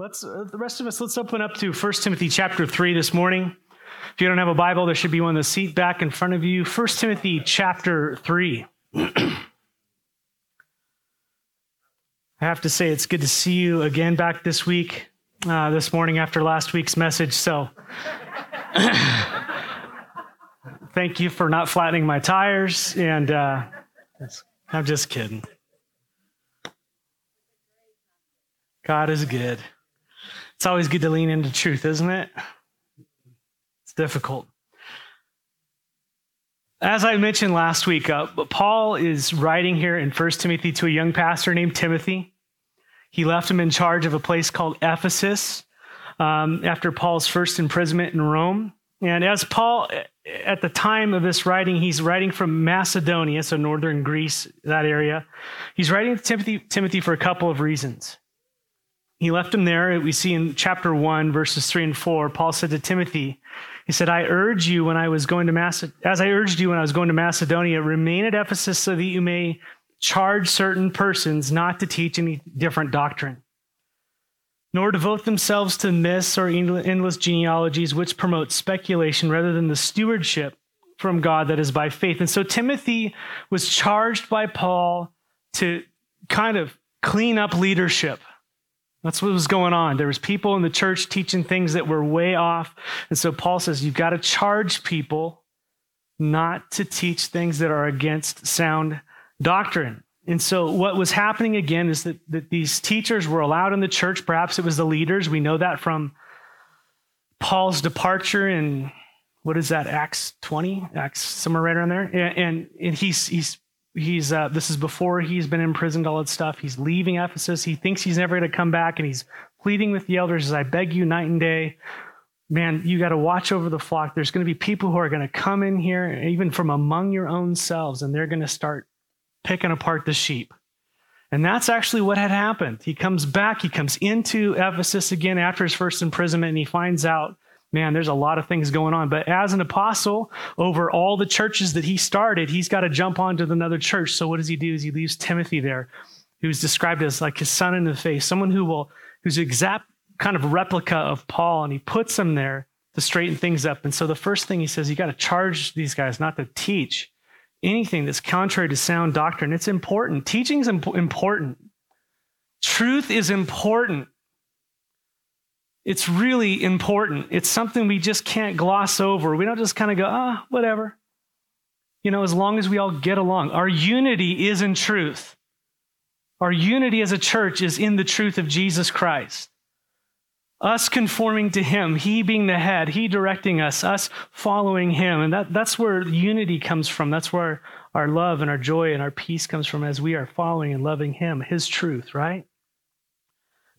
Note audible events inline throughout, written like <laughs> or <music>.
Let's uh, the rest of us let's open up to 1 Timothy chapter 3 this morning. If you don't have a Bible, there should be one in the seat back in front of you. 1 Timothy chapter 3. <clears throat> I have to say it's good to see you again back this week, uh, this morning after last week's message. So <clears throat> thank you for not flattening my tires. And uh, I'm just kidding. God is good. It's always good to lean into truth, isn't it? It's difficult. As I mentioned last week, uh, Paul is writing here in 1 Timothy to a young pastor named Timothy. He left him in charge of a place called Ephesus um, after Paul's first imprisonment in Rome. And as Paul, at the time of this writing, he's writing from Macedonia, so northern Greece, that area. He's writing to Timothy, Timothy for a couple of reasons. He left him there. We see in chapter 1, verses 3 and 4, Paul said to Timothy, he said, I urge you when I was going to Macedonia, as I urged you when I was going to Macedonia, remain at Ephesus so that you may charge certain persons not to teach any different doctrine, nor devote themselves to myths or endless genealogies which promote speculation rather than the stewardship from God that is by faith. And so Timothy was charged by Paul to kind of clean up leadership that's what was going on. There was people in the church teaching things that were way off. And so Paul says you've got to charge people not to teach things that are against sound doctrine. And so what was happening again is that, that these teachers were allowed in the church. Perhaps it was the leaders. We know that from Paul's departure in what is that, Acts 20? Acts somewhere right around there. And, and, and he's he's he's uh, this is before he's been imprisoned all that stuff. He's leaving ephesus. He thinks he's never going to come back and he's pleading with the elders as i beg you night and day man you got to watch over the flock. There's going to be people who are going to come in here even from among your own selves and they're going to start picking apart the sheep. And that's actually what had happened. He comes back he comes into ephesus again after his first imprisonment and he finds out man, there's a lot of things going on. But as an apostle, over all the churches that he started, he's got to jump onto another church. So what does he do? Is he leaves Timothy there, who's described as like his son in the face, someone who will, who's exact kind of replica of Paul, and he puts him there to straighten things up. And so the first thing he says, you got to charge these guys not to teach anything that's contrary to sound doctrine. It's important. Teaching is imp- important. Truth is important. It's really important. It's something we just can't gloss over. We don't just kind of go, ah, whatever. You know, as long as we all get along. Our unity is in truth. Our unity as a church is in the truth of Jesus Christ. Us conforming to Him, He being the head, He directing us, us following Him. And that, that's where unity comes from. That's where our love and our joy and our peace comes from as we are following and loving Him, His truth, right?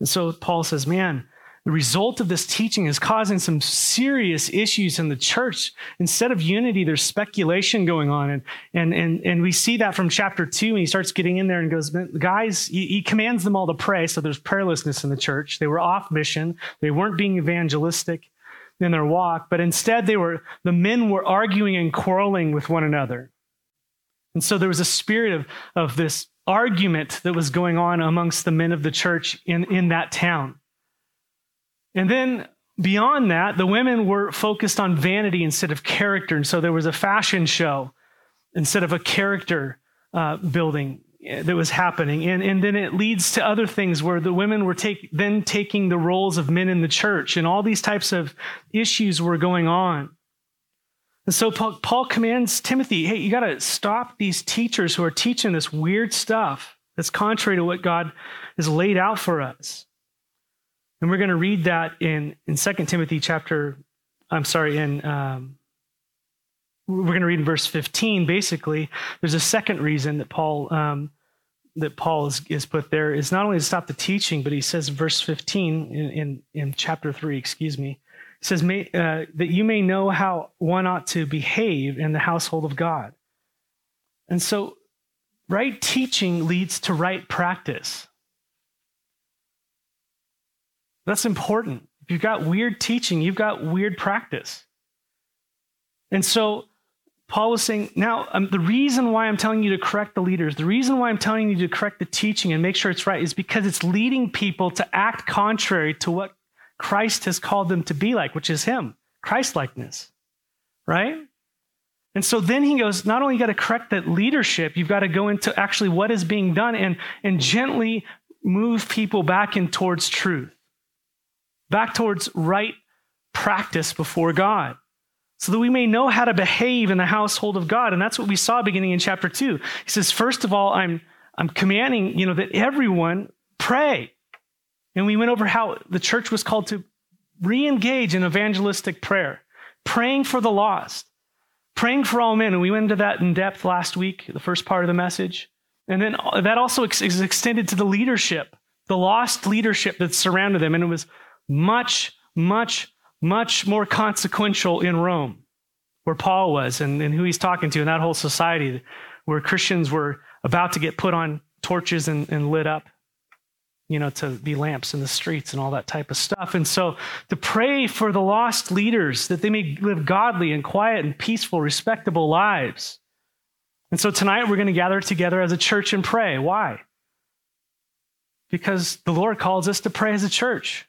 And so Paul says, man, the result of this teaching is causing some serious issues in the church. Instead of unity, there's speculation going on. And, and, and, and we see that from chapter two, and he starts getting in there and goes, guys, he, he commands them all to pray. So there's prayerlessness in the church. They were off mission. They weren't being evangelistic in their walk, but instead they were, the men were arguing and quarreling with one another. And so there was a spirit of, of this argument that was going on amongst the men of the church in, in that town. And then beyond that, the women were focused on vanity instead of character. And so there was a fashion show instead of a character uh, building that was happening. And, and then it leads to other things where the women were take, then taking the roles of men in the church, and all these types of issues were going on. And so Paul, Paul commands Timothy, hey, you got to stop these teachers who are teaching this weird stuff that's contrary to what God has laid out for us. And we're going to read that in, in 2 Timothy chapter, I'm sorry, in, um, we're going to read in verse 15, basically. There's a second reason that Paul, um, that Paul is, is put there is not only to stop the teaching, but he says verse 15 in, in, in chapter 3, excuse me, says, may, uh, that you may know how one ought to behave in the household of God. And so, right teaching leads to right practice. That's important. If you've got weird teaching, you've got weird practice. And so Paul was saying, now um, the reason why I'm telling you to correct the leaders, the reason why I'm telling you to correct the teaching and make sure it's right is because it's leading people to act contrary to what Christ has called them to be like, which is Him, Christ likeness, right? And so then he goes, not only you got to correct that leadership, you've got to go into actually what is being done and, and gently move people back in towards truth, back towards right practice before God so that we may know how to behave in the household of God. And that's what we saw beginning in chapter 2. He says, first of all, I'm, I'm commanding, you know, that everyone pray. And we went over how the church was called to re-engage in evangelistic prayer, praying for the lost, praying for all men. And we went into that in depth last week, the first part of the message. And then that also is extended to the leadership, the lost leadership that surrounded them. And it was much, much much more consequential in Rome, where Paul was and, and who he's talking to, and that whole society where Christians were about to get put on torches and, and lit up, you know, to be lamps in the streets and all that type of stuff. And so to pray for the lost leaders that they may live godly and quiet and peaceful, respectable lives. And so tonight we're going to gather together as a church and pray. Why? Because the Lord calls us to pray as a church.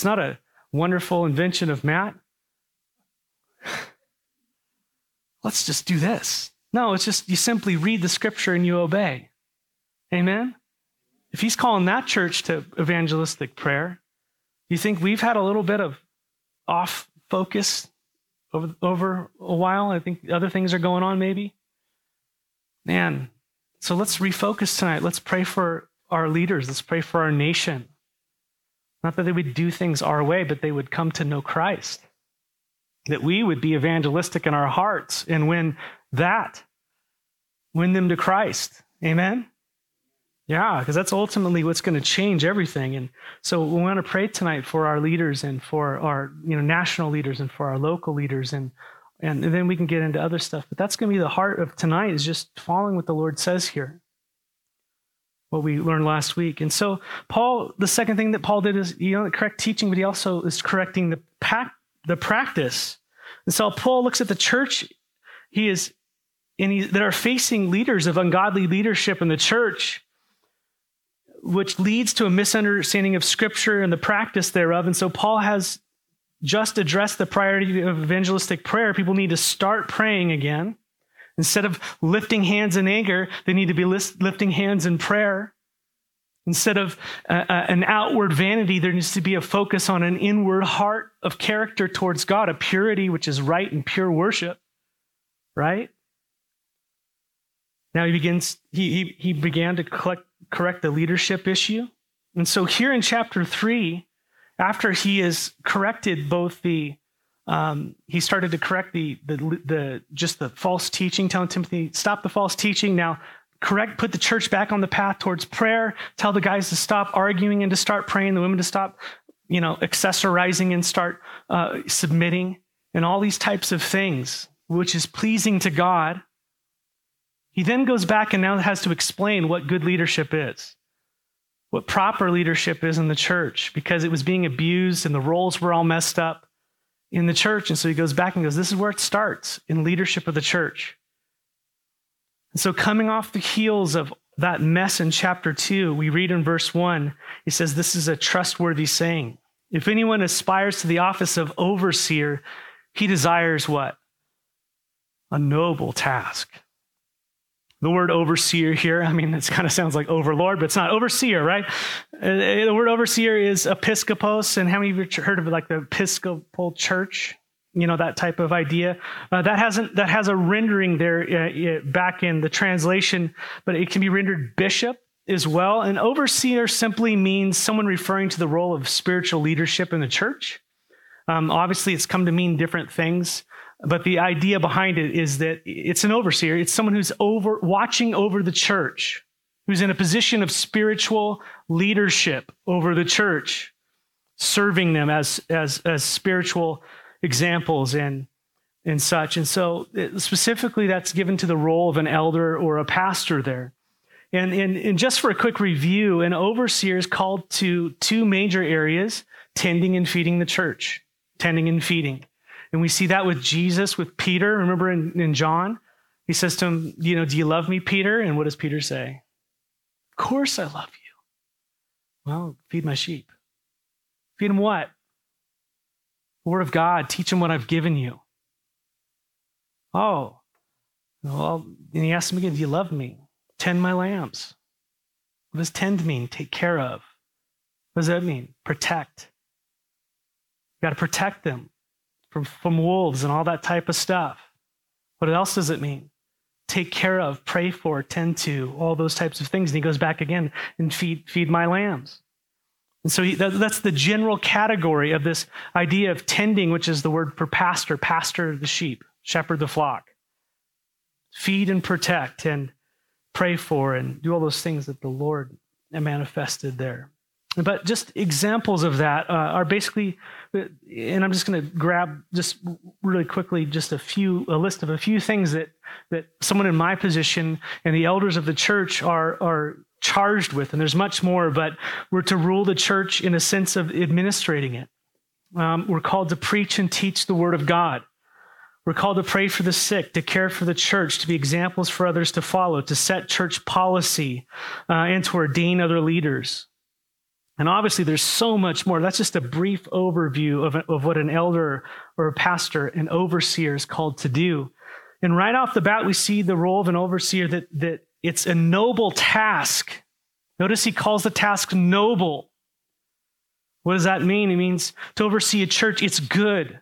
It's not a wonderful invention of Matt? <sighs> Let's just do this. No, it's just you simply read the scripture and you obey. Amen? If he's calling that church to evangelistic prayer, you think we've had a little bit of off focus over, over a while? I think other things are going on, maybe. Man, so let's refocus tonight. Let's pray for our leaders. Let's pray for our nation. Not that they would do things our way, but they would come to know Christ. That we would be evangelistic in our hearts and win that, win them to Christ. Amen? Yeah, because that's ultimately what's going to change everything. And so we want to pray tonight for our leaders and for our you know, national leaders and for our local leaders. And, and then we can get into other stuff. But that's going to be the heart of tonight is just following what the Lord says here what we learned last week. And so, Paul, the second thing that Paul did is, you know, correct teaching, but he also is correcting the, pack, the practice. And so, Paul looks at the church. He is, and he, that are facing leaders of ungodly leadership in the church, which leads to a misunderstanding of Scripture and the practice thereof. And so, Paul has just addressed the priority of evangelistic prayer. People need to start praying again. Instead of lifting hands in anger, they need to be lifting hands in prayer. Instead of uh, uh, an outward vanity, there needs to be a focus on an inward heart of character towards God, a purity which is right and pure worship. Right? Now he begins, he, he, he began to collect, correct the leadership issue. And so here in chapter three, after he has corrected both the um, he started to correct the, the, the, just the false teaching, telling Timothy, stop the false teaching. Now, correct, put the church back on the path towards prayer. Tell the guys to stop arguing and to start praying. The women to stop, you know, accessorizing and start uh, submitting, and all these types of things, which is pleasing to God. He then goes back and now has to explain what good leadership is, what proper leadership is in the church, because it was being abused and the roles were all messed up in the church. And so he goes back and goes, This is where it starts in leadership of the church. And so, coming off the heels of that mess in chapter 2, we read in verse 1, he says, This is a trustworthy saying. If anyone aspires to the office of overseer, he desires what? A noble task. The word overseer here, I mean, it kind of sounds like overlord, but it's not overseer, right? Uh, the word overseer is episkopos. And how many of you heard of like the Episcopal Church? You know, that type of idea. Uh, that, hasn't, that has a rendering there uh, back in the translation, but it can be rendered bishop as well. And overseer simply means someone referring to the role of spiritual leadership in the church. Um, obviously, it's come to mean different things. But the idea behind it is that it's an overseer. It's someone who's over watching over the church, who's in a position of spiritual leadership over the church, serving them as, as, as spiritual examples and, and such. And so uh, specifically that's given to the role of an elder or a pastor there. And, and, and just for a quick review, an overseer is called to two major areas, tending and feeding the church, tending and feeding. And we see that with Jesus, with Peter. Remember in, in John? He says to him, You know, do you love me, Peter? And what does Peter say? Of course I love you. Well, feed my sheep. Feed them what? The Word of God. Teach them what I've given you. Oh, well, and he asks him again, Do you love me? Tend my lambs. What does tend mean? Take care of. What does that mean? Protect. You got to protect them from, from wolves and all that type of stuff. What else does it mean? Take care of, pray for, tend to, all those types of things. And he goes back again and feed, feed my lambs. And so he, that, that's the general category of this idea of tending, which is the word for pastor, pastor the sheep, shepherd the flock. Feed and protect and pray for and do all those things that the Lord manifested there. But just examples of that uh, are basically, and I'm just going to grab just really quickly just a few, a list of a few things that that someone in my position and the elders of the church are are charged with. And there's much more, but we're to rule the church in a sense of administrating it. Um, we're called to preach and teach the word of God. We're called to pray for the sick, to care for the church, to be examples for others to follow, to set church policy, uh, and to ordain other leaders. And obviously, there's so much more. That's just a brief overview of, of what an elder or a pastor, an overseer is called to do. And right off the bat, we see the role of an overseer that, that it's a noble task. Notice he calls the task noble. What does that mean? It means to oversee a church, it's good,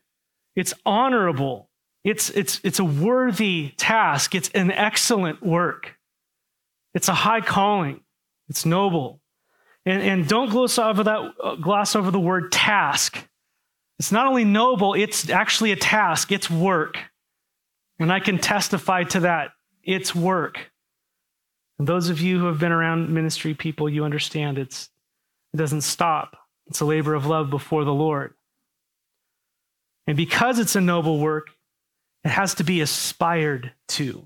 it's honorable, it's, it's, it's a worthy task, it's an excellent work, it's a high calling, it's noble. And, and don't gloss over that, uh, gloss over the word task. It's not only noble, it's actually a task, it's work. And I can testify to that. It's work. And those of you who have been around ministry people, you understand it's, it doesn't stop. It's a labor of love before the Lord. And because it's a noble work, it has to be aspired to.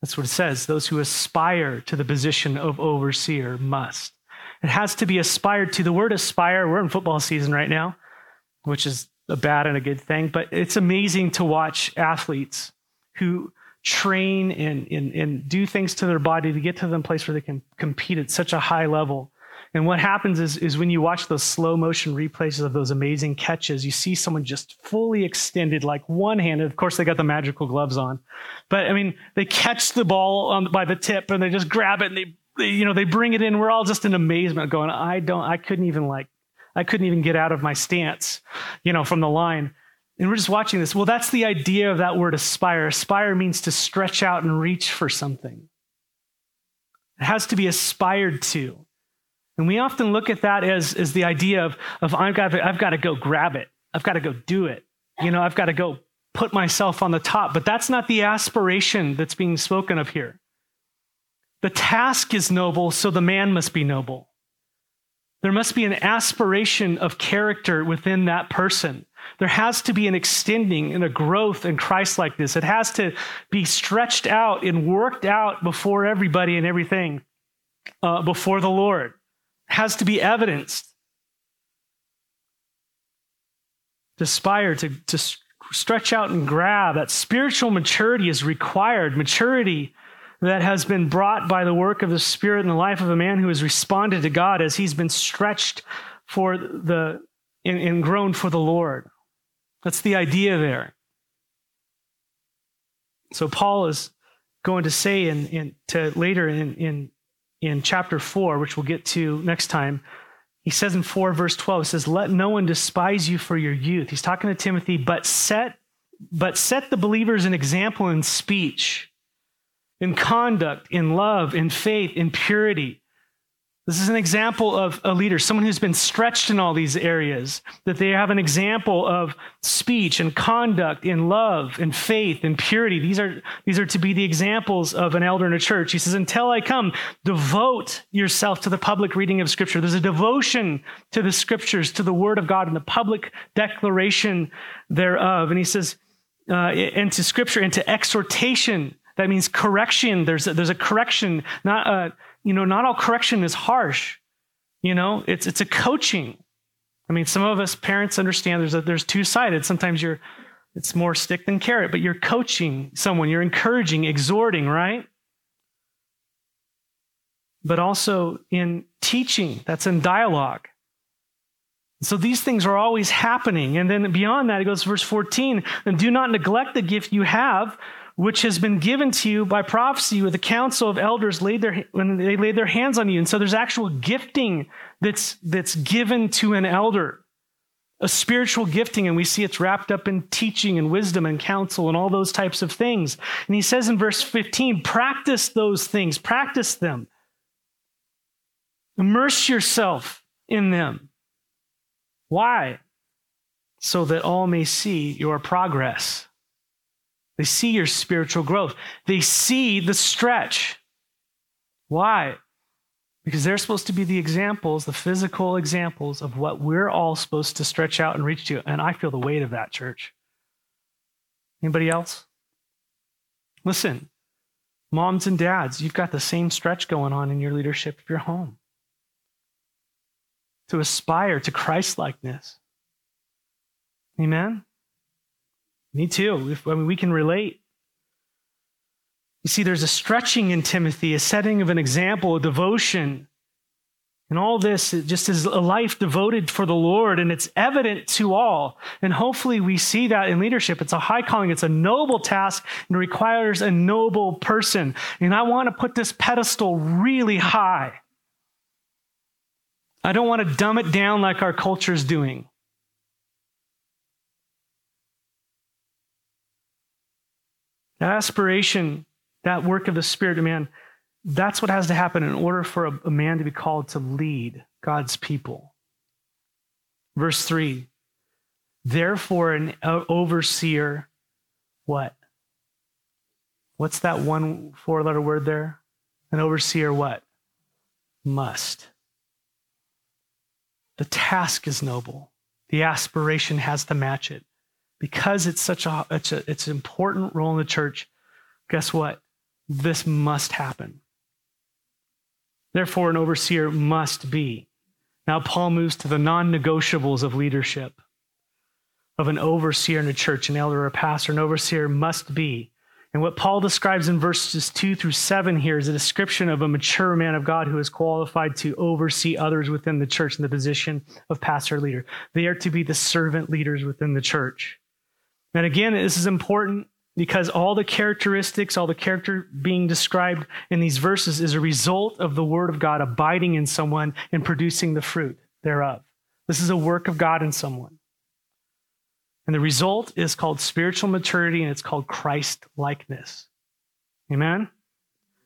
That's what it says. Those who aspire to the position of overseer must. It has to be aspired to. The word aspire, we're in football season right now, which is a bad and a good thing, but it's amazing to watch athletes who train and, and, and do things to their body to get to the place where they can compete at such a high level. And what happens is, is when you watch those slow motion replays of those amazing catches, you see someone just fully extended, like one handed. Of course, they got the magical gloves on. But I mean, they catch the ball on, by the tip and they just grab it and they, you know, they bring it in. We're all just in amazement going, I don't, I couldn't even like, I couldn't even get out of my stance, you know, from the line. And we're just watching this. Well, that's the idea of that word aspire. Aspire means to stretch out and reach for something. It has to be aspired to. And we often look at that as, as the idea of, of I've, got to, I've got to go grab it. I've got to go do it. You know, I've got to go put myself on the top. But that's not the aspiration that's being spoken of here. The task is noble, so the man must be noble. There must be an aspiration of character within that person. There has to be an extending and a growth in Christ like this. It has to be stretched out and worked out before everybody and everything, uh, before the Lord. It has to be evidenced. To aspire, to, to stretch out and grab, that spiritual maturity is required. Maturity that has been brought by the work of the Spirit in the life of a man who has responded to God as he's been stretched for the and, and grown for the Lord. That's the idea there. So Paul is going to say in, in to later in, in in chapter four, which we'll get to next time, he says in 4 verse 12, he says, Let no one despise you for your youth. He's talking to Timothy, but set but set the believers an example in speech, in conduct, in love, in faith, in purity. This is an example of a leader, someone who's been stretched in all these areas, that they have an example of speech and conduct in love and faith and purity. These are, these are to be the examples of an elder in a church. He says, until I come, devote yourself to the public reading of scripture. There's a devotion to the scriptures, to the word of God and the public declaration thereof. And he says, uh, and to scripture and to exhortation. That means correction. There's a, there's a correction, not a, you know, not all correction is harsh. You know, it's, it's a coaching. I mean, some of us parents understand there's a, there's two sided. Sometimes you're it's more stick than carrot, but you're coaching someone, you're encouraging, exhorting, right? But also in teaching, that's in dialogue. So these things are always happening. And then beyond that, it goes verse 14, and do not neglect the gift you have, which has been given to you by prophecy with the council of elders laid their, when they laid their hands on you. And so there's actual gifting that's, that's given to an elder, a spiritual gifting. And we see it's wrapped up in teaching and wisdom and counsel and all those types of things. And he says in verse 15, practice those things, practice them. Immerse yourself in them. Why? So that all may see your progress. They see your spiritual growth. They see the stretch. Why? Because they're supposed to be the examples, the physical examples of what we're all supposed to stretch out and reach to. And I feel the weight of that, church. Anybody else? Listen, moms and dads, you've got the same stretch going on in your leadership of your home to aspire to Christ Christlikeness. Amen? Me too. If, I mean, we can relate. You see, there's a stretching in Timothy, a setting of an example, a devotion. And all this just is a life devoted for the Lord, and it's evident to all. And hopefully, we see that in leadership. It's a high calling, it's a noble task, and requires a noble person. And I want to put this pedestal really high. I don't want to dumb it down like our culture is doing. Aspiration, that work of the Spirit, of man, that's what has to happen in order for a, a man to be called to lead God's people. Verse 3 Therefore, an overseer, what? What's that one four letter word there? An overseer, what? Must. The task is noble. The aspiration has to match it. Because it's such a it's, a, it's an important role in the church, guess what? This must happen. Therefore, an overseer must be. Now, Paul moves to the non negotiables of leadership, of an overseer in a church, an elder or a pastor. An overseer must be and what Paul describes in verses 2 through 7 here is a description of a mature man of God who is qualified to oversee others within the church in the position of pastor leader. They are to be the servant leaders within the church. And again, this is important because all the characteristics, all the character being described in these verses is a result of the word of God abiding in someone and producing the fruit thereof. This is a work of God in someone. And the result is called spiritual maturity and it's called Christ likeness. Amen?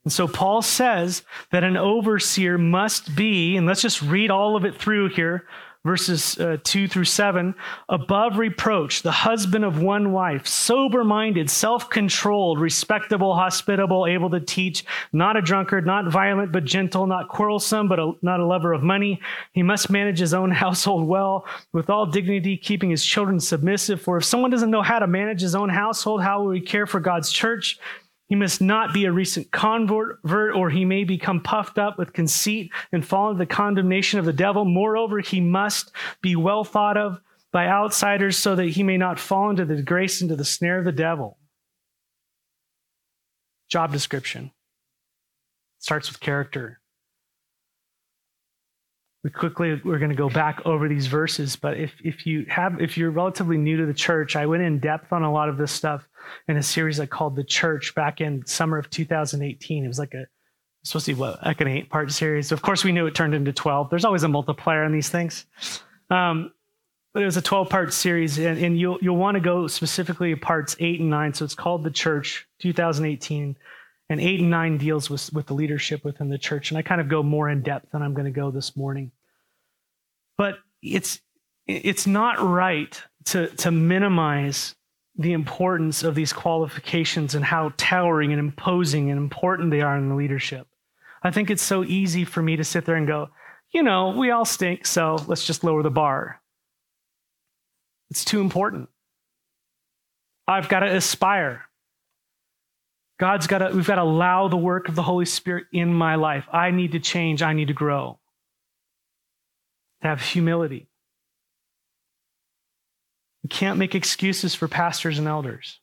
And so Paul says that an overseer must be, and let's just read all of it through here verses uh, 2 through 7 above reproach, the husband of one wife, sober minded, self controlled, respectable, hospitable, able to teach, not a drunkard, not violent, but gentle, not quarrelsome, but a, not a lover of money. He must manage his own <laughs> household well, with all dignity, keeping his children submissive. For if someone doesn't know how to manage his own household, how will he care for God's church? He must not be a recent convert, or he may become puffed up with conceit and fall into the condemnation of the devil. Moreover, he must be well thought of by outsiders so that he may not fall into the grace into the snare of the devil. Job description starts with character we quickly we're going to go back over these verses but if, if you have if you're relatively new to the church i went in depth on a lot of this stuff in a series i called the church back in summer of 2018 it was like a supposed to be what like an eight part series. Of course we knew it turned into 12 there's always a multiplier on these things. Um, but it was a 12 part series and, and you'll, you'll want to go specifically parts 8 and 9 so it's called the church 2018 and 8 and 9 deals with, with the leadership within the church and i kind of go more in depth than i'm going to go this morning but it's it's not right to to minimize the importance of these qualifications and how towering and imposing and important they are in the leadership. I think it's so easy for me to sit there and go, you know, we all stink, so let's just lower the bar. It's too important. I've got to aspire. God's got to, we've got to allow the work of the Holy Spirit in my life. I need to change. I need to grow to have humility. We can't make excuses for pastors and elders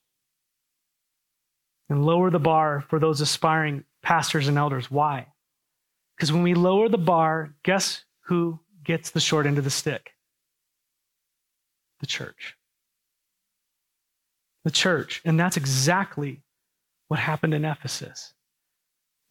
and lower the bar for those aspiring pastors and elders. Why? Because when we lower the bar, guess who gets the short end of the stick? The church. The church. And that's exactly what happened in Ephesus.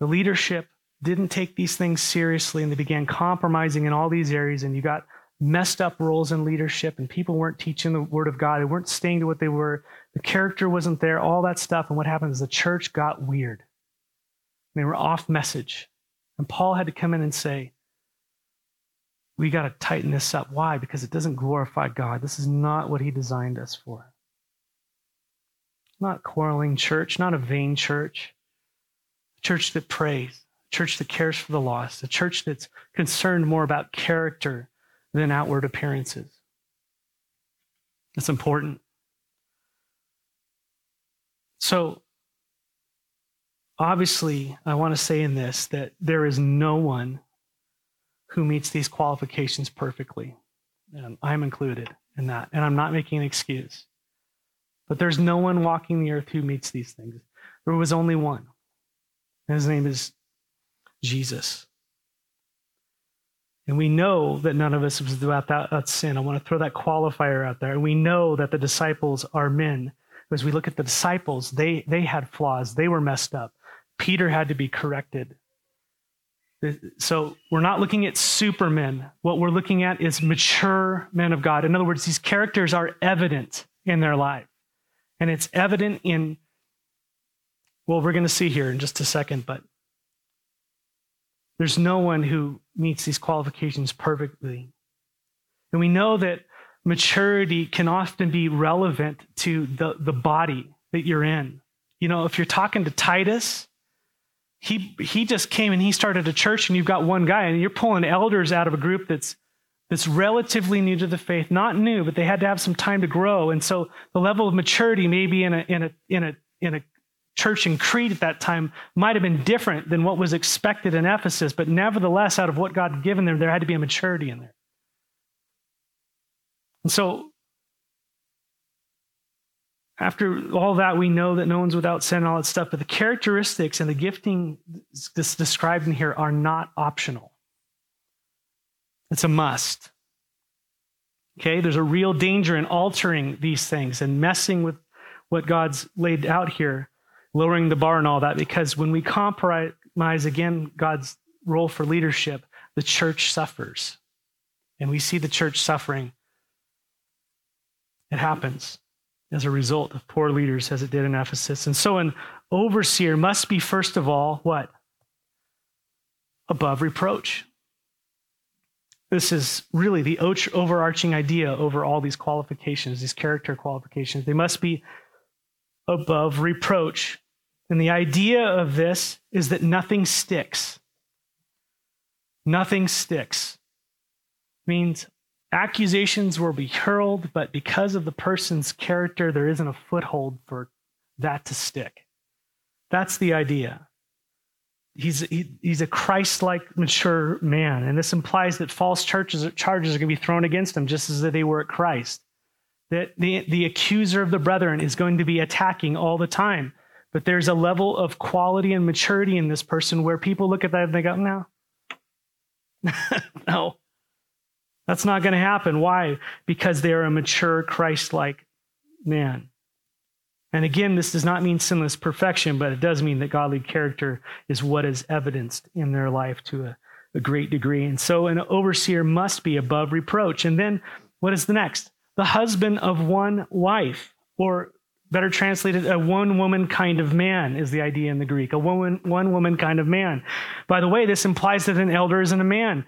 The leadership didn't take these things seriously and they began compromising in all these areas, and you got messed up roles in leadership, and people weren't teaching the word of God. They weren't staying to what they were. The character wasn't there, all that stuff. And what happened is the church got weird. They were off message. And Paul had to come in and say, we got to tighten this up. Why? Because it doesn't glorify God. This is not what he designed us for. Not quarreling church, not a vain church. A church that prays, a church that cares for the lost, a church that's concerned more about character than outward appearances. That's important. So, obviously, I want to say in this that there is no one who meets these qualifications perfectly. And I'm included in that. And I'm not making an excuse. But there's no one walking the earth who meets these things. There was only one. And his name is Jesus. And we know that none of us was without that, sin. I want to throw that qualifier out there. And we know that the disciples are men. As we look at the disciples, they, they had flaws. They were messed up. Peter had to be corrected. So we're not looking at supermen. What we're looking at is mature men of God. In other words, these characters are evident in their life. And it's evident in, well, we're going to see here in just a second, but there's no one who meets these qualifications perfectly. And we know that maturity can often be relevant to the, the body that you're in. You know, if you're talking to Titus, he he just came and he started a church and you've got one guy and you're pulling elders out of a group that's that's relatively new to the faith. Not new but they had to have some time to grow. And so the level of maturity maybe in a in a in a in a church in Crete at that time might have been different than what was expected in Ephesus. But nevertheless out of what God had given them there had to be a maturity in there. And so after all that, we know that no one's without sin and all that stuff, but the characteristics and the gifting described in here are not optional. It's a must. Okay, there's a real danger in altering these things and messing with what God's laid out here, lowering the bar and all that, because when we compromise again God's role for leadership, the church suffers. And we see the church suffering. It happens as a result of poor leaders as it did in Ephesus. And so an overseer must be, first of all, what? Above reproach. This is really the overarching idea over all these qualifications, these character qualifications. They must be above reproach. And the idea of this is that nothing sticks. Nothing sticks. Means Accusations will be hurled, but because of the person's character, there isn't a foothold for that to stick. That's the idea. He's, he, he's a Christ like, mature man. And this implies that false churches, charges are going to be thrown against him just as they were at Christ. That the, the accuser of the brethren is going to be attacking all the time. But there's a level of quality and maturity in this person where people look at that and they go, no. <laughs> no. That's not going to happen. Why? Because they are a mature, Christ like man. And again, this does not mean sinless perfection, but it does mean that godly character is what is evidenced in their life to a, a great degree. And so an overseer must be above reproach. And then what is the next? The husband of one wife, or better translated, a one woman kind of man is the idea in the Greek. A woman, one woman kind of man. By the way, this implies that an elder isn't a man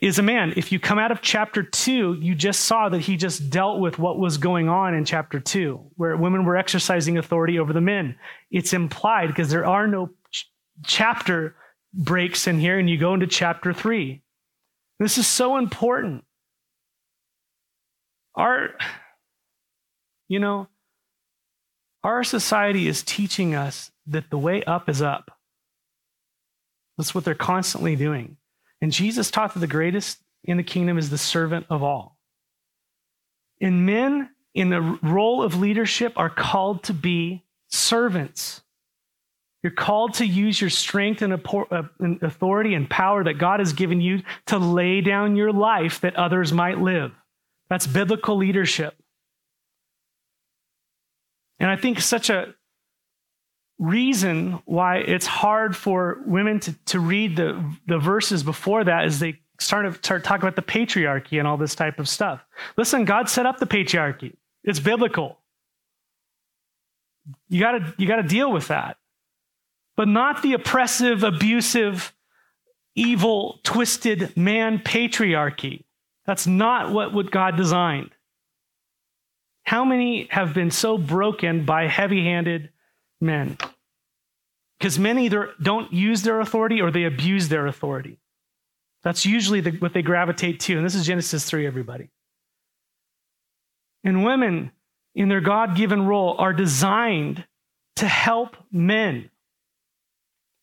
is a man. If you come out of chapter two, you just saw that he just dealt with what was going on in chapter two, where women were exercising authority over the men. It's implied because there are no ch- chapter breaks in here, and you go into chapter three. This is so important. Our, you know, our society is teaching us that the way up is up. That's what they're constantly doing. And Jesus taught that the greatest in the kingdom is the servant of all. And men in the role of leadership are called to be servants. You're called to use your strength uh, and authority and power that God has given you to lay down your life that others might live. That's biblical leadership. And I think such a reason why it's hard for women to, to read the, the verses before that is they start to start talking about the patriarchy and all this type of stuff. Listen, God set up the patriarchy. It's biblical. You gotta, you gotta deal with that. But not the oppressive, abusive, evil, twisted man patriarchy. That's not what, what God designed. How many have been so broken by heavy handed men? Because men either don't use their authority or they abuse their authority. That's usually the, what they gravitate to. And this is Genesis 3, everybody. And women, in their God given role, are designed to help men.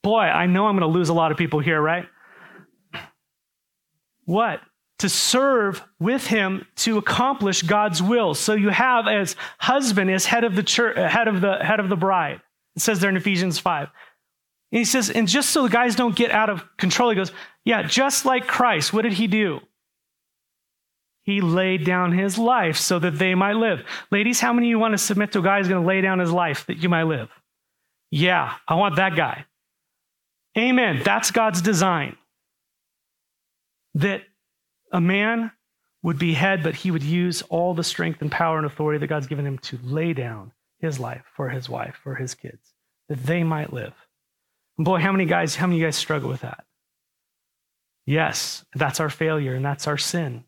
Boy, I know I'm going to lose a lot of people here, right? What? To serve with him to accomplish God's will. So you have as husband as head of the church, uh, head of the head of the bride. It says there in Ephesians 5. And he says, and just so the guys don't get out of control, he goes, yeah, just like Christ, what did he do? He laid down his life so that they might live. Ladies, how many of you want to submit to a guy who's going to lay down his life that you might live? Yeah, I want that guy. Amen. That's God's design. That a man would be head, but he would use all the strength and power and authority that God's given him to lay down his life for his wife, for his kids, that they might live. And boy, how many guys, how many guys struggle with that? Yes, that's our failure and that's our sin.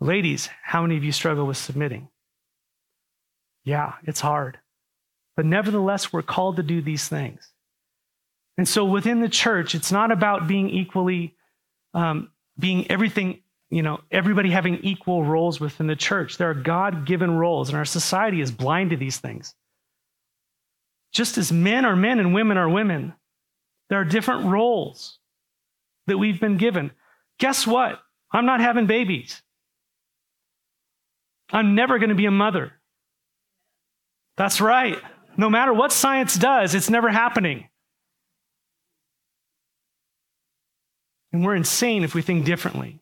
Ladies, how many of you struggle with submitting? Yeah, it's hard. But nevertheless, we're called to do these things. And so within the church, it's not about being equally, um, being everything, you know, everybody having equal roles within the church. There are God given roles, and our society is blind to these things. Just as men are men and women are women, there are different roles that we've been given. Guess what? I'm not having babies. I'm never going to be a mother. That's right. No matter what science does, it's never happening. And we're insane if we think differently.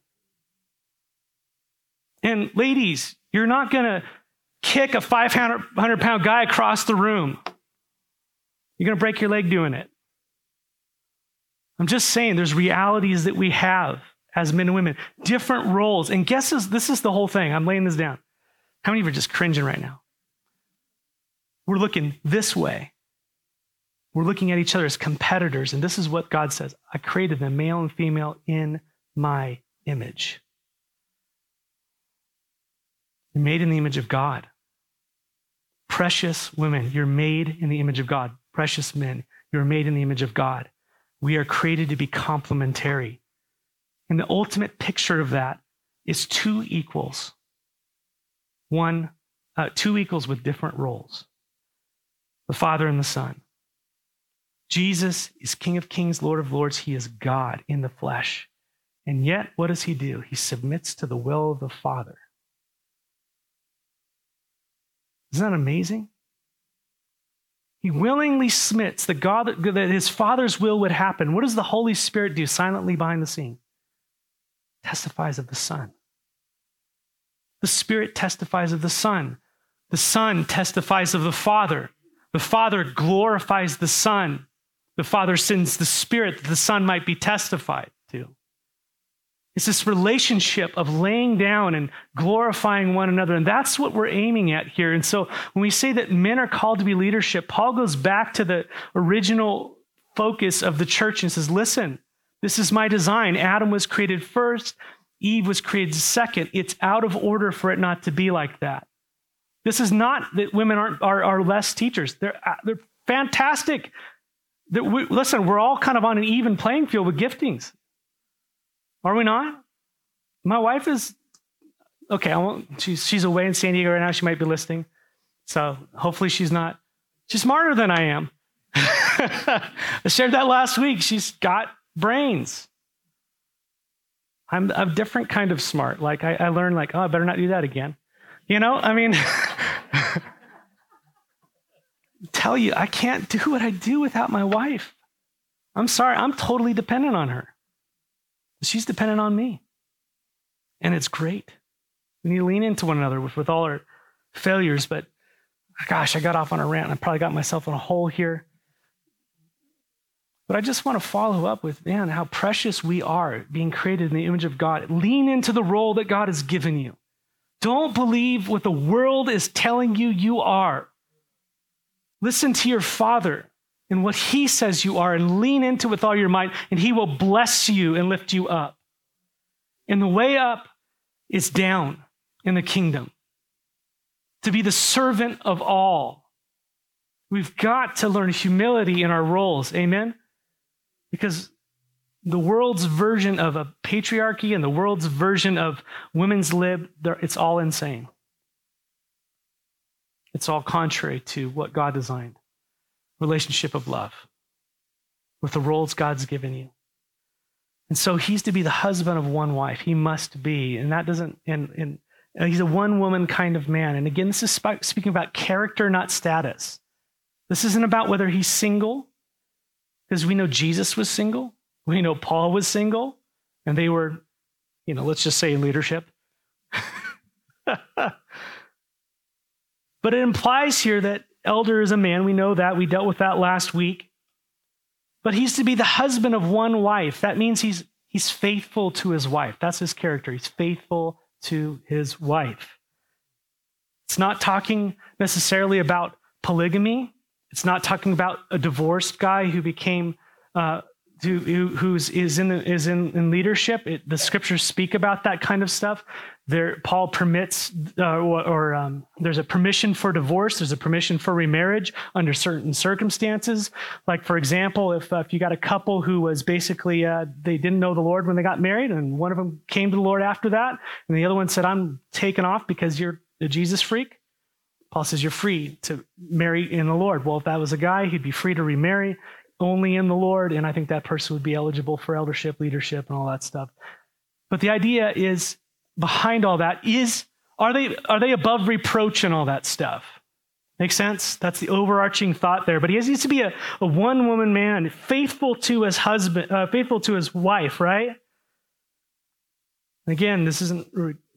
And ladies, you're not going to kick a 500 pound guy across the room. You're going to break your leg doing it. I'm just saying there's realities that we have as men and women, different roles. And guess this, this is the whole thing. I'm laying this down. How many of you are just cringing right now? We're looking this way. We're looking at each other as competitors. And this is what God says I created them, male and female, in my image. You're made in the image of God. Precious women, you're made in the image of God. Precious men, you're made in the image of God. We are created to be complementary. And the ultimate picture of that is two equals. One, uh, two equals with different roles the Father and the Son. Jesus is King of Kings, Lord of Lords. He is God in the flesh. And yet, what does he do? He submits to the will of the Father. Isn't that amazing? He willingly submits that God that his Father's will would happen. What does the Holy Spirit do silently behind the scene? Testifies of the Son. The Spirit testifies of the Son. The Son testifies of the Father. The Father glorifies the Son. The Father sends the Spirit that the Son might be testified. It's this relationship of laying down and glorifying one another. And that's what we're aiming at here. And so when we say that men are called to be leadership, Paul goes back to the original focus of the church and says, listen, this is my design. Adam was created first, Eve was created second. It's out of order for it not to be like that. This is not that women aren't, are, are less teachers. They're, uh, they're fantastic. That we, listen, we're all kind of on an even playing field with giftings. Are we not? My wife is okay. I won't, she's she's away in San Diego right now. She might be listening, so hopefully she's not. She's smarter than I am. <laughs> I shared that last week. She's got brains. I'm a different kind of smart. Like I, I learned, like, oh, I better not do that again. You know, I mean, <laughs> tell you, I can't do what I do without my wife. I'm sorry, I'm totally dependent on her. She's dependent on me. And it's great. We need to lean into one another with, with all our failures, but gosh, I got off on a rant. I probably got myself in a hole here. But I just want to follow up with, man, how precious we are being created in the image of God. Lean into the role that God has given you. Don't believe what the world is telling you you are. Listen to your Father and what He says you are and lean into it with all your might, and He will bless you and lift you up. And the way up is down in the kingdom to be the servant of all. We've got to learn humility in our roles. Amen? Because the world's version of a patriarchy and the world's version of women's lib, it's all insane. It's all contrary to what God designed relationship of love with the roles God's given you. And so he's to be the husband of one wife. He must be. And that doesn't, and, and he's a one woman kind of man. And again, this is speaking about character, not status. This isn't about whether he's single because we know Jesus was single. We know Paul was single, and they were, you know, let's just say leadership. <laughs> but it implies here that elder is a man. We know that. We dealt with that last week. But he's to be the husband of one wife. That means he's, he's faithful to his wife. That's his character. He's faithful to his wife. It's not talking necessarily about polygamy. It's not talking about a divorced guy who became uh, who, who who's is in is in, in leadership. It, the scriptures speak about that kind of stuff. There, Paul permits, uh, or, um, there's a permission for divorce. There's a permission for remarriage under certain circumstances. Like for example, if uh, if you got a couple who was basically uh, they didn't know the Lord when they got married, and one of them came to the Lord after that, and the other one said, "I'm taken off because you're a Jesus freak." Paul says you're free to marry in the Lord. Well, if that was a guy, he'd be free to remarry only in the Lord, and I think that person would be eligible for eldership, leadership, and all that stuff. But the idea is behind all that is are they are they above reproach and all that stuff? Make sense? That's the overarching thought there. But he needs to be a, a one woman man, faithful to his husband, uh, faithful to his wife, right? Again, this isn't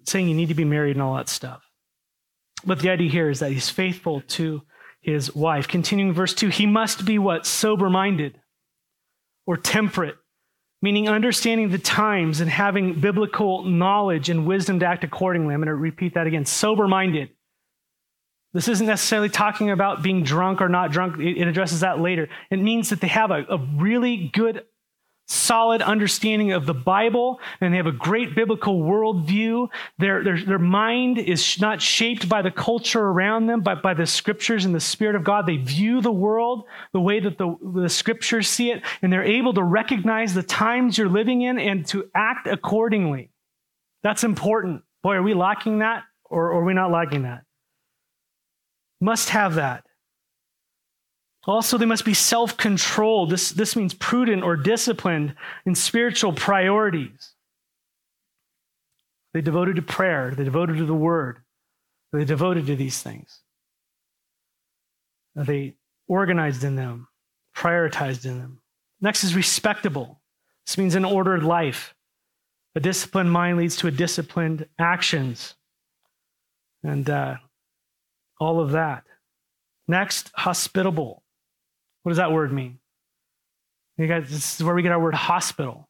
saying you need to be married and all that stuff. But the idea here is that he's faithful to his wife. Continuing verse 2, he must be what? Sober minded or temperate, meaning understanding the times and having biblical knowledge and wisdom to act accordingly. I'm going to repeat that again sober minded. This isn't necessarily talking about being drunk or not drunk. It addresses that later. It means that they have a, a really good solid understanding of the Bible and they have a great biblical worldview. Their, their, their mind is not shaped by the culture around them, but by the scriptures and the Spirit of God. They view the world the way that the, the scriptures see it, and they're able to recognize the times you're living in and to act accordingly. That's important. Boy, are we lacking that or, or are we not lacking that? Must have that. Also, they must be self controlled. This, this means prudent or disciplined in spiritual priorities. They devoted to prayer, they devoted to the word, they devoted to these things. They organized in them, prioritized in them. Next is respectable. This means an ordered life. A disciplined mind leads to a disciplined actions. And uh, all of that. Next, hospitable. What does that word mean? You guys, this is where we get our word hospital.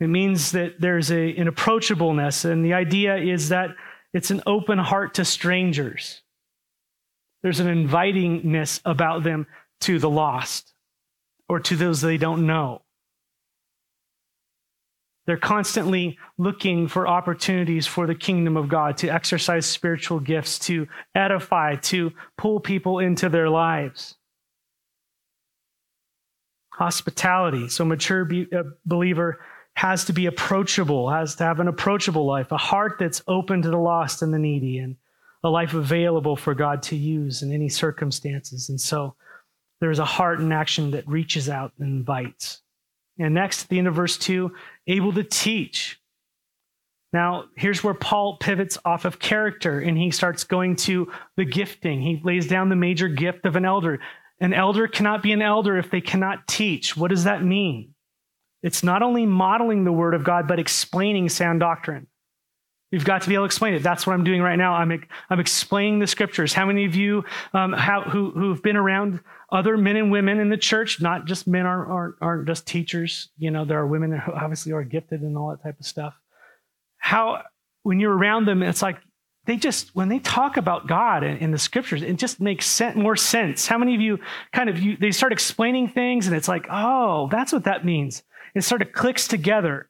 It means that there's a, an approachableness, and the idea is that it's an open heart to strangers. There's an invitingness about them to the lost or to those they don't know. They're constantly looking for opportunities for the kingdom of God to exercise spiritual gifts, to edify, to pull people into their lives hospitality. So, mature be- uh, believer has to be approachable, has to have an approachable life, a heart that's open to the lost and the needy, and a life available for God to use in any circumstances. And so, there's a heart and action that reaches out and invites. And next, at the end of verse 2, able to teach. Now, here's where Paul pivots off of character and he starts going to the gifting. He lays down the major gift of an elder. An elder cannot be an elder if they cannot teach. What does that mean? It's not only modeling the word of God, but explaining sound doctrine. You've got to be able to explain it. That's what I'm doing right now. I'm, I'm explaining the scriptures. How many of you um, who, who've been around other men and women in the church, not just men aren't, aren't, aren't just teachers. You know, there are women who obviously are gifted and all that type of stuff. How, when you're around them, it's like they just, when they talk about God in, in the scriptures, it just makes sense, more sense. How many of you kind of, you, they start explaining things and it's like, oh, that's what that means. It sort of clicks together.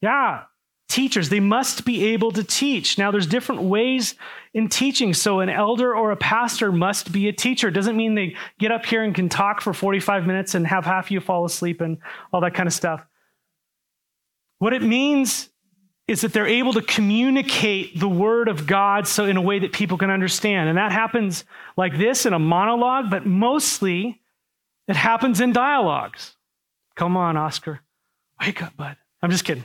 Yeah, teachers. They must be able to teach. Now, there's different ways in teaching. So, an elder or a pastor must be a teacher. It doesn't mean they get up here and can talk for 45 minutes and have half of you fall asleep and all that kind of stuff. What it means is that they're able to communicate the word of God so in a way that people can understand. And that happens like this in a monologue, but mostly it happens in dialogues. Come on, Oscar. Wake up, bud. I'm just kidding.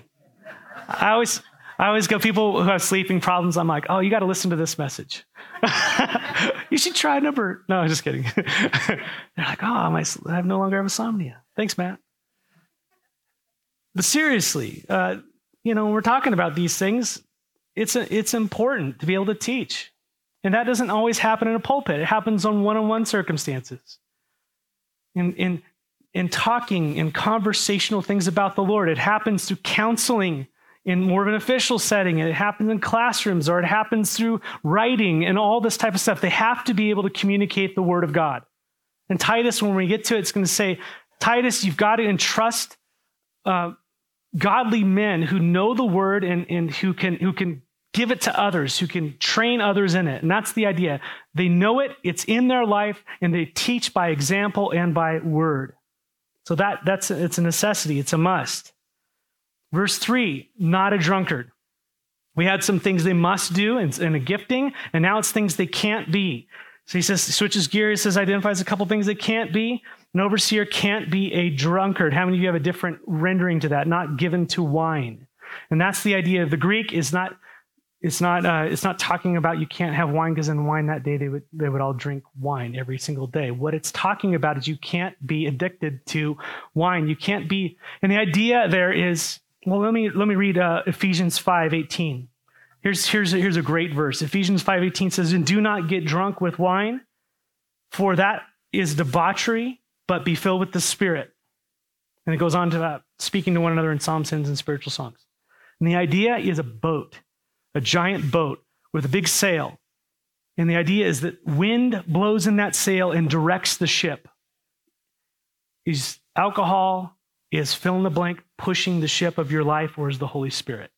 I always, I always go, people who have sleeping problems, I'm like, oh, you got to listen to this message. <laughs> you should try number. No, I'm just kidding. <laughs> They're like, oh, I, have no longer have insomnia. Thanks, Matt. But seriously, uh, you know, when we're talking about these things, it's, a, it's important to be able to teach. And that doesn't always happen in a pulpit. It happens on one-on-one circumstances. In, in, in talking in conversational things about the Lord. It happens through counseling in more of an official setting. It happens in classrooms or it happens through writing and all this type of stuff. They have to be able to communicate the word of God. And Titus, when we get to it, it's going to say, Titus, you've got to entrust uh, godly men who know the word and, and who, can, who can give it to others, who can train others in it. And that's the idea. They know it, it's in their life, and they teach by example and by word. So that, that's, it's a necessity. It's a must. Verse three, not a drunkard. We had some things they must do in, in a gifting, and now it's things they can't be. So he says, switches gears, says, identifies a couple things they can't be. An overseer can't be a drunkard. How many of you have a different rendering to that? Not given to wine. And that's the idea. Of the Greek is not, it's not, uh, it's not talking about you can't have wine because in wine that day they would, they would all drink wine every single day. What it's talking about is you can't be addicted to wine. You can't be, and the idea there is well, let me, let me read uh, Ephesians 5.18. Here's, here's, a, here's a great verse. Ephesians 5.18 says, And do not get drunk with wine, for that is debauchery, but be filled with the Spirit. And it goes on to that, speaking to one another in psalms, hymns, and spiritual songs. And the idea is a boat, a giant boat with a big sail. And the idea is that wind blows in that sail and directs the ship. Is alcohol, is fill in the blank pushing the ship of your life, or is the Holy Spirit?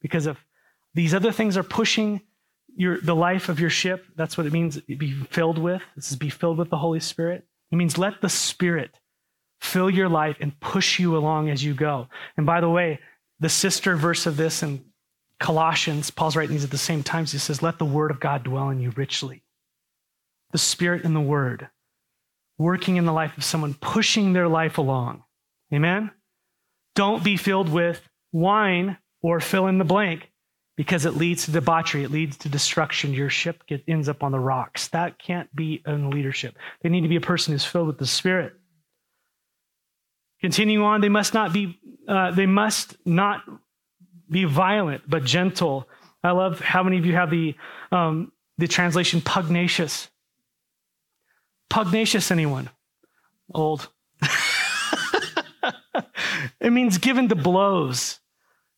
Because if these other things are pushing your, the life of your ship, that's what it means be filled with. This is be filled with the Holy Spirit. It means let the Spirit fill your life and push you along as you go. And by the way, the sister verse of this in Colossians, Paul's writing these at the same times. He says, Let the word of God dwell in you richly. The Spirit and the Word working in the life of someone, pushing their life along. Amen? Don't be filled with wine or fill in the blank because it leads to debauchery. It leads to destruction. Your ship get, ends up on the rocks. That can't be in leadership. They need to be a person who's filled with the Spirit. Continue on, they must not be, uh, they must not be violent, but gentle. I love how many of you have the, um, the translation pugnacious. Pugnacious, anyone? Old. <laughs> it means given to blows.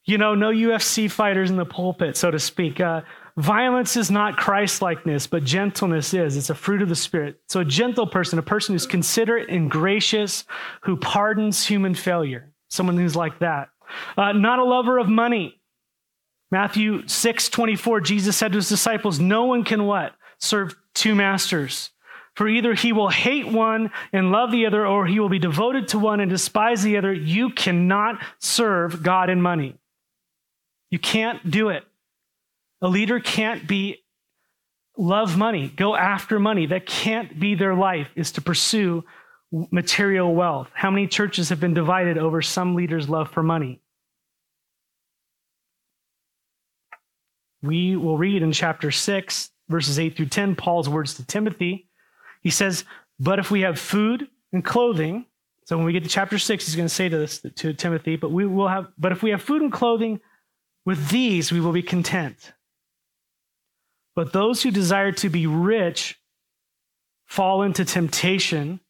You know, no UFC fighters in the pulpit, so to speak. Uh, violence is not Christ likeness, but gentleness is. It's a fruit of the Spirit. So, a gentle person, a person who's considerate and gracious, who pardons human failure, someone who's like that. Uh, not a lover of money. Matthew 6 24, Jesus said to his disciples, No one can what? Serve two masters. For either he will hate one and love the other, or he will be devoted to one and despise the other. You cannot serve God and money. You can't do it. A leader can't be love money, go after money. That can't be their life, is to pursue material wealth. How many churches have been divided over some leader's love for money? We will read in chapter 6, verses 8 through 10, Paul's words to Timothy. He says, But if we have food and clothing, so when we get to chapter 6, he's going to say to this to Timothy, but we will have but if we have food and clothing, with these we will be content. But those who desire to be rich fall into temptation,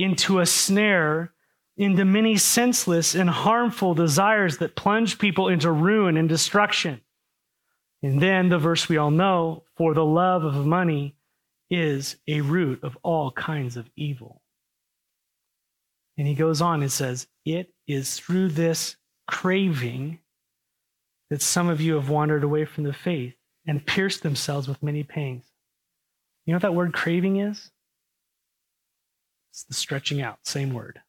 into a snare, into many senseless and harmful desires that plunge people into ruin and destruction. And then the verse we all know for the love of money is a root of all kinds of evil. And he goes on and says, It is through this craving that some of you have wandered away from the faith and pierced themselves with many pangs. You know what that word craving is? It's the stretching out, same word.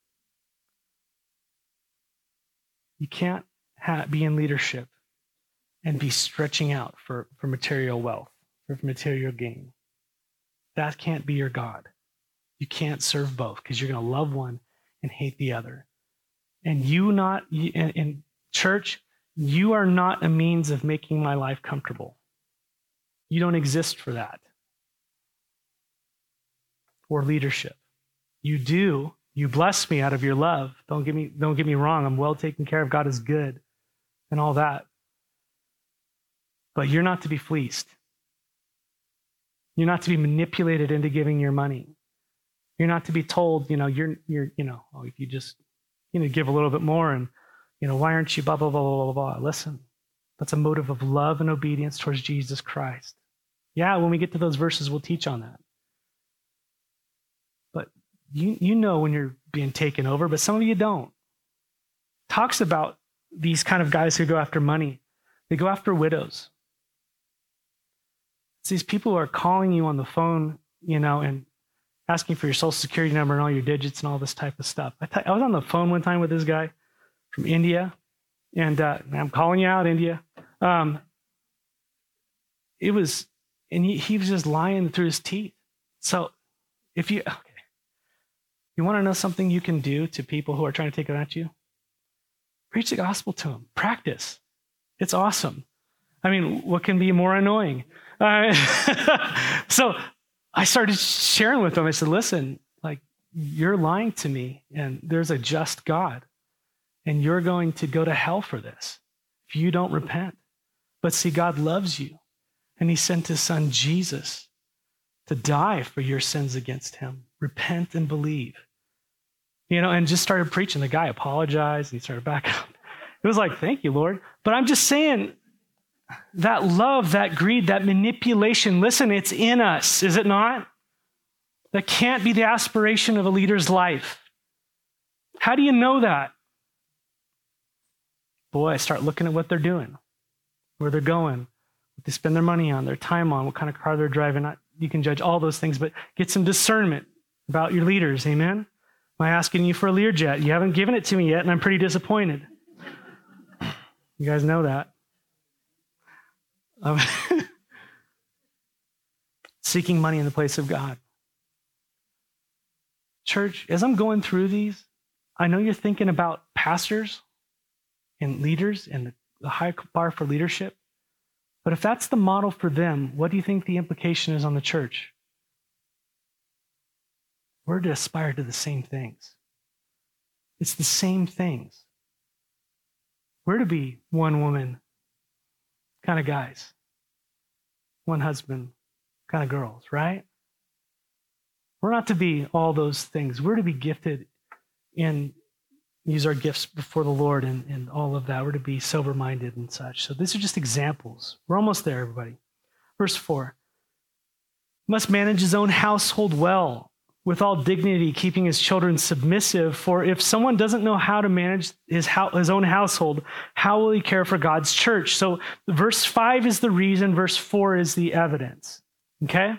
You can't ha- be in leadership and be stretching out for, for material wealth, for material gain. That can't be your God. You can't serve both because you're going to love one and hate the other. And you not, in, in church, you are not a means of making my life comfortable. You don't exist for that. Or leadership. You do. You bless me out of your love. Don't get me, don't get me wrong. I'm well taken care of. God is good and all that. But you're not to be fleeced. You're not to be manipulated into giving your money. You're not to be told, you know, you're, you're, you know, oh, if you just, you know, give a little bit more and, you know, why aren't you blah, blah, blah, blah, blah, blah. Listen, that's a motive of love and obedience towards Jesus Christ. Yeah, when we get to those verses, we'll teach on that. But you, you know when you're being taken over, but some of you don't. Talks about these kind of guys who go after money. They go after widows. It's these people who are calling you on the phone, you know, and asking for your social security number and all your digits and all this type of stuff. I, I was on the phone one time with this guy from India, and uh, I'm calling you out, India. Um, it was, and he, he was just lying through his teeth. So if you, okay, you want to know something you can do to people who are trying to take it at you? Preach the gospel to them. Practice. It's awesome. I mean, what can be more annoying? Uh, <laughs> so I started sharing with them. I said, listen, like, you're lying to me, and there's a just God, and you're going to go to hell for this if you don't repent. But see, God loves you, and He sent His Son Jesus to die for your sins against Him. Repent and believe. You know, and just started preaching. The guy apologized, and he started back <laughs> up. It was like, thank you, Lord. But I'm just saying, that love, that greed, that manipulation, listen, it's in us, is it not? That can't be the aspiration of a leader's life. How do you know that? Boy, I start looking at what they're doing, where they're going, what they spend their money on, their time on, what kind of car they're driving. You can judge all those things, but get some discernment about your leaders. Amen? Am I asking you for a Learjet? You haven't given it to me yet, and I'm pretty disappointed. You guys know that. Um, <laughs> seeking money in the place of God. Church, as I'm going through these, I know you're thinking about pastors and leaders and the high bar for leadership. But if that's the model for them, what do you think the implication is on the church? We're to aspire to the same things. It's the same things. We're to be one woman kind of guys, one husband kind of girls, right? We're not to be all those things. We're to be gifted and use our gifts before the Lord and, and all of that. We're to be sober minded and such. So these are just examples. We're almost there, everybody. Verse 4 must manage his own household well with all dignity, keeping his children submissive. For if someone doesn't know how to manage his, ho- his own household, how will he care for God's church? So, verse 5 is the reason, verse 4 is the evidence. Okay?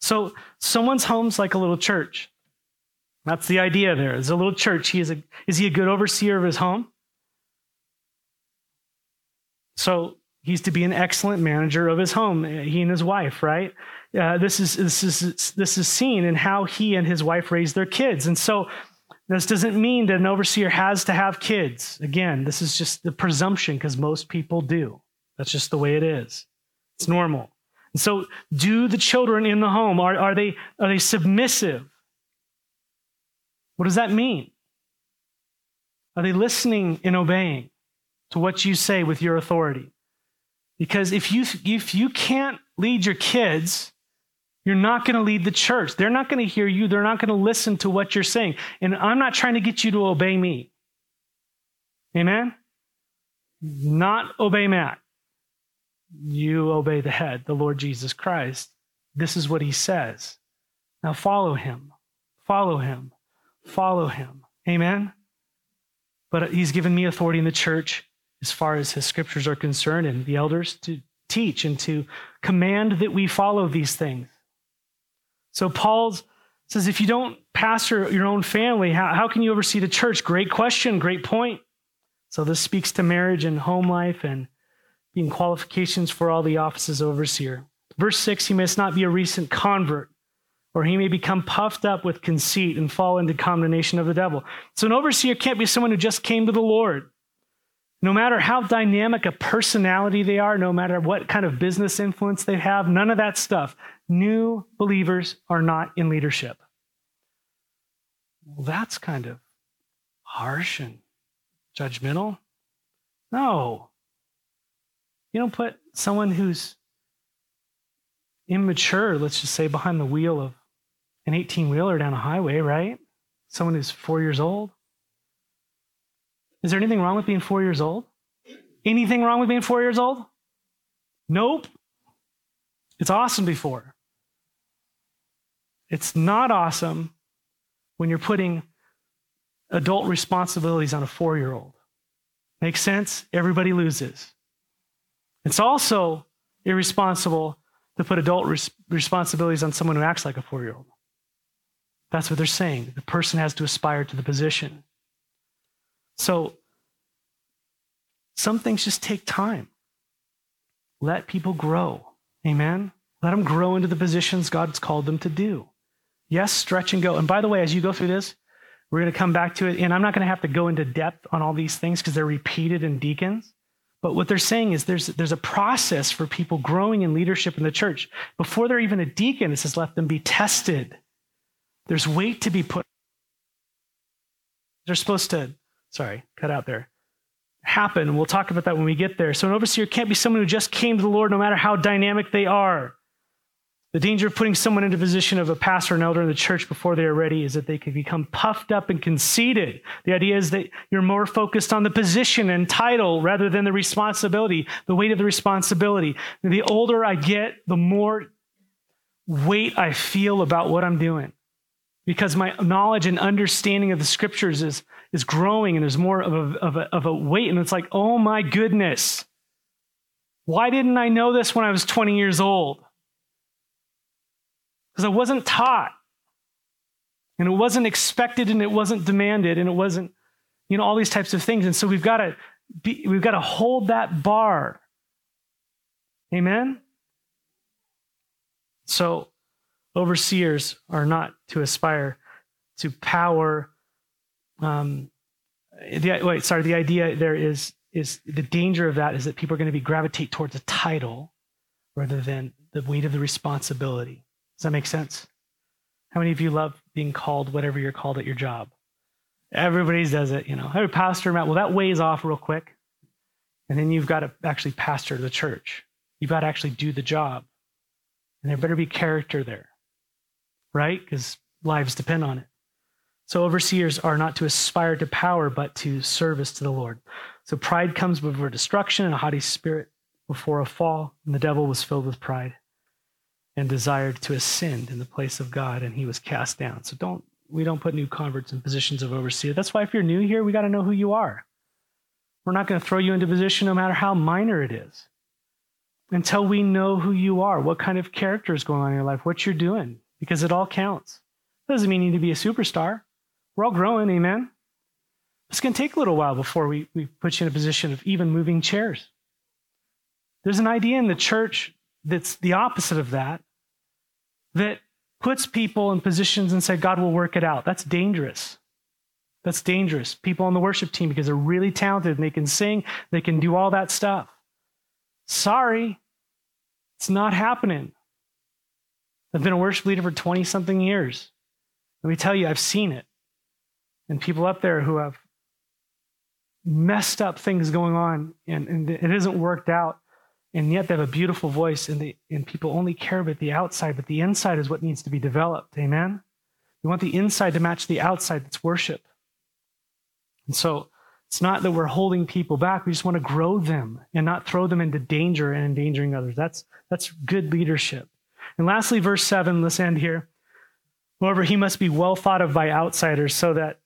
So, someone's home's like a little church. That's the idea there. It's a little church. He is, a, is he a good overseer of his home? So, he's to be an excellent manager of his home, he and his wife, right? uh, this is this is this is seen in how he and his wife raise their kids. And so this doesn't mean that an overseer has to have kids. Again, this is just the presumption because most people do. That's just the way it is. It's normal. And so, do the children in the home, are, are, they, are they submissive? What does that mean? Are they listening and obeying to what you say with your authority? Because if you, if you can't lead your kids, you're not going to lead the church. They're not going to hear you. They're not going to listen to what you're saying. And I'm not trying to get you to obey me. Amen? Not obey Matt. You obey the head, the Lord Jesus Christ. This is what he says. Now follow him. Follow him. Follow him. Amen? But he's given me authority in the church as far as his scriptures are concerned and the elders to teach and to command that we follow these things. So Paul says, if you don't pastor your own family, how, how can you oversee the church? Great question, great point. So this speaks to marriage and home life and being qualifications for all the offices overseer. Verse 6 He must not be a recent convert, or he may become puffed up with conceit and fall into condemnation of the devil. So an overseer can't be someone who just came to the Lord. No matter how dynamic a personality they are, no matter what kind of business influence they have, none of that stuff. New believers are not in leadership. Well, that's kind of harsh and judgmental. No. You don't put someone who's immature, let's just say, behind the wheel of an 18 wheeler down a highway, right? Someone who's four years old. Is there anything wrong with being four years old? Anything wrong with being four years old? Nope. It's awesome before. It's not awesome when you're putting adult responsibilities on a four year old. Makes sense? Everybody loses. It's also irresponsible to put adult res- responsibilities on someone who acts like a four year old. That's what they're saying. The person has to aspire to the position. So, some things just take time. Let people grow. Amen? Let them grow into the positions God's called them to do. Yes, stretch and go. And by the way, as you go through this, we're going to come back to it. And I'm not going to have to go into depth on all these things because they're repeated in deacons. But what they're saying is there's, there's a process for people growing in leadership in the church. Before they're even a deacon, it says let them be tested. There's weight to be put. They're supposed to, sorry, cut out there, happen. We'll talk about that when we get there. So an overseer can't be someone who just came to the Lord no matter how dynamic they are. The danger of putting someone into position of a pastor and elder in the church before they are ready is that they can become puffed up and conceited. The idea is that you're more focused on the position and title rather than the responsibility, the weight of the responsibility. The older I get, the more weight I feel about what I'm doing because my knowledge and understanding of the scriptures is, is growing and there's more of a, of, a, of a weight. And it's like, oh my goodness, why didn't I know this when I was 20 years old? Because I wasn't taught. And it wasn't expected and it wasn't demanded and it wasn't, you know, all these types of things. And so we've got to be, we've got to hold that bar. Amen? So overseers are not to aspire to power. Um, the, wait, sorry, the idea there is is the danger of that is that people are going to be gravitate towards a title rather than the weight of the responsibility. Does that make sense? How many of you love being called whatever you're called at your job? Everybody does it, you know. Hey, pastor, Matt. Well, that weighs off real quick. And then you've got to actually pastor the church. You've got to actually do the job. And there better be character there, right? Because lives depend on it. So overseers are not to aspire to power, but to service to the Lord. So pride comes before destruction and a haughty spirit before a fall. And the devil was filled with pride and desired to ascend in the place of God, and he was cast down. So don't we don't put new converts in positions of overseer. That's why if you're new here, we got to know who you are. We're not going to throw you into position no matter how minor it is. Until we know who you are, what kind of character is going on in your life, what you're doing, because it all counts. Doesn't mean you need to be a superstar. We're all growing, amen? It's going to take a little while before we, we put you in a position of even moving chairs. There's an idea in the church that's the opposite of that, that puts people in positions and say, God will work it out. That's dangerous. That's dangerous. People on the worship team, because they're really talented and they can sing, they can do all that stuff. Sorry. It's not happening. I've been a worship leader for 20 something years. Let me tell you, I've seen it. And people up there who have messed up things going on and, and it hasn't worked out. And yet they have a beautiful voice and, they, and people only care about the outside, but the inside is what needs to be developed. Amen? We want the inside to match the outside. That's worship. And so it's not that we're holding people back. We just want to grow them and not throw them into danger and endangering others. That's, that's good leadership. And lastly, verse 7, let's end here. Moreover, he must be well thought of by outsiders so that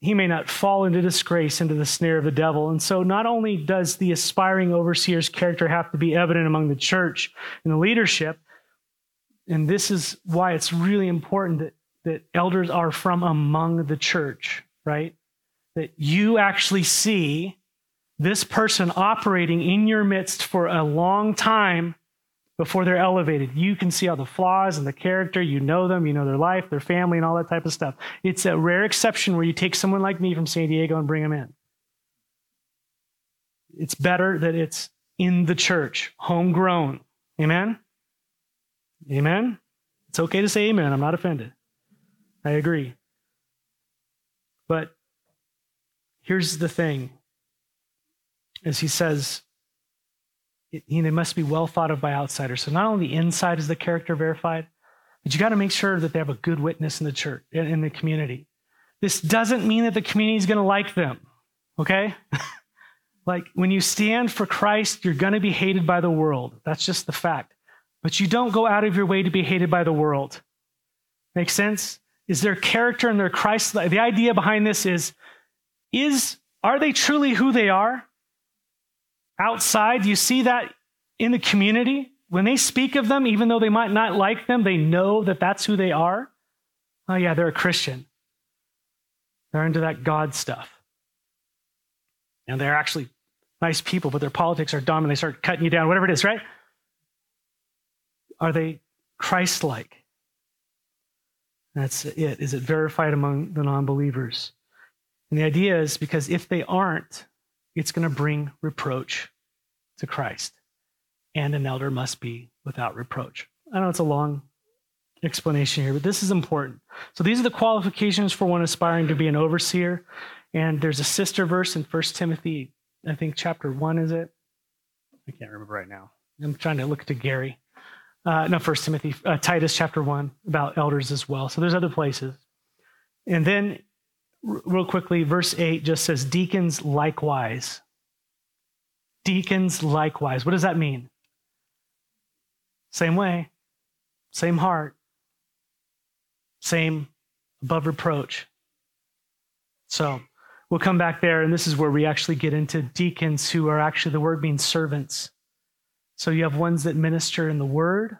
he may not fall into disgrace, into the snare of the devil. And so, not only does the aspiring overseer's character have to be evident among the church and the leadership, and this is why it's really important that, that elders are from among the church, right? That you actually see this person operating in your midst for a long time before they're elevated. You can see all the flaws and the character. You know them, you know their life, their family, and all that type of stuff. It's a rare exception where you take someone like me from San Diego and bring them in. It's better that it's in the church, homegrown. Amen? Amen? It's okay to say amen. I'm not offended. I agree. But here's the thing as he says, you know, must be well thought of by outsiders. So not only the inside is the character verified, but you got to make sure that they have a good witness in the church, in the community. This doesn't mean that the community is going to like them, okay? <laughs> like when you stand for Christ, you're going to be hated by the world. That's just the fact. But you don't go out of your way to be hated by the world. Make sense? Is their character and their Christ? The idea behind this is, is are they truly who they are? Outside. You see that in the community. When they speak of them, even though they might not like them, they know that that's who they are. Oh, yeah, they're a Christian. They're into that God stuff. And they're actually nice people, but their politics are dumb and they start cutting you down, whatever it is, right? Are they Christ like? That's it. Is it verified among the non believers? And the idea is because if they aren't, it's going to bring reproach to Christ. And an elder must be without reproach. I know it's a long explanation here, but this is important. So these are the qualifications for one aspiring to be an overseer. And there's a sister verse in 1 Timothy, I think chapter 1 is it? I can't remember right now. I'm trying to look to Gary. Uh, no, First Timothy, uh, Titus chapter 1 about elders as well. So there's other places. And then real quickly, verse 8 just says, deacons likewise. Deacons likewise. What does that mean? Same way, same heart, same above reproach. So we'll come back there, and this is where we actually get into deacons who are actually the word means servants. So you have ones that minister in the word,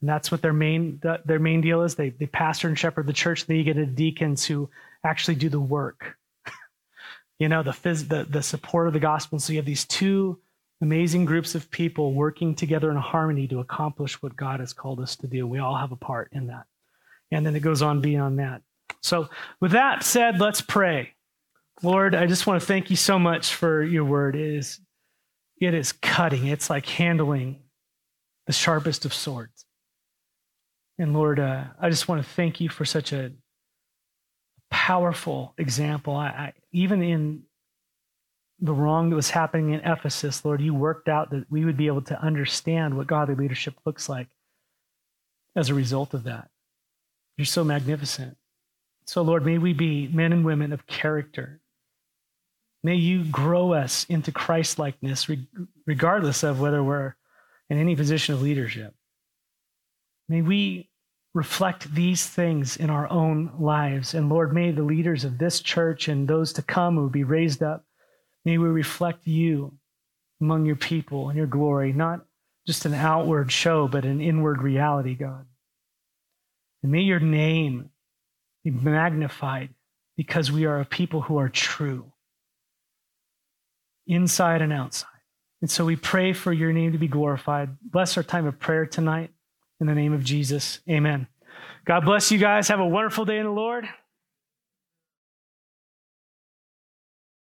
and that's what their main their main deal is. They they pastor and shepherd the church. Then you get a deacons who actually do the work. <laughs> you know, the, phys- the, the support of the gospel. So you have these two amazing groups of people working together in harmony to accomplish what God has called us to do. We all have a part in that. And then it goes on beyond that. So, with that said, let's pray. Lord, I just want to thank you so much for your word. It is, it is cutting, it's like handling the sharpest of swords. And Lord, uh, I just want to thank you for such a powerful example. I, I, even in the wrong that was happening in Ephesus, Lord, you worked out that we would be able to understand what godly leadership looks like as a result of that. You're so magnificent. So, Lord, may we be men and women of character. May you grow us into Christ likeness, regardless of whether we're in any position of leadership. May we reflect these things in our own lives. And Lord, may the leaders of this church and those to come who be raised up, may we reflect you among your people and your glory, not just an outward show, but an inward reality, God. And may your name be magnified because we are a people who are true, inside and outside. And so we pray for your name to be glorified. Bless our time of prayer tonight. In the name of Jesus, amen. God bless you guys. Have a wonderful day in the Lord.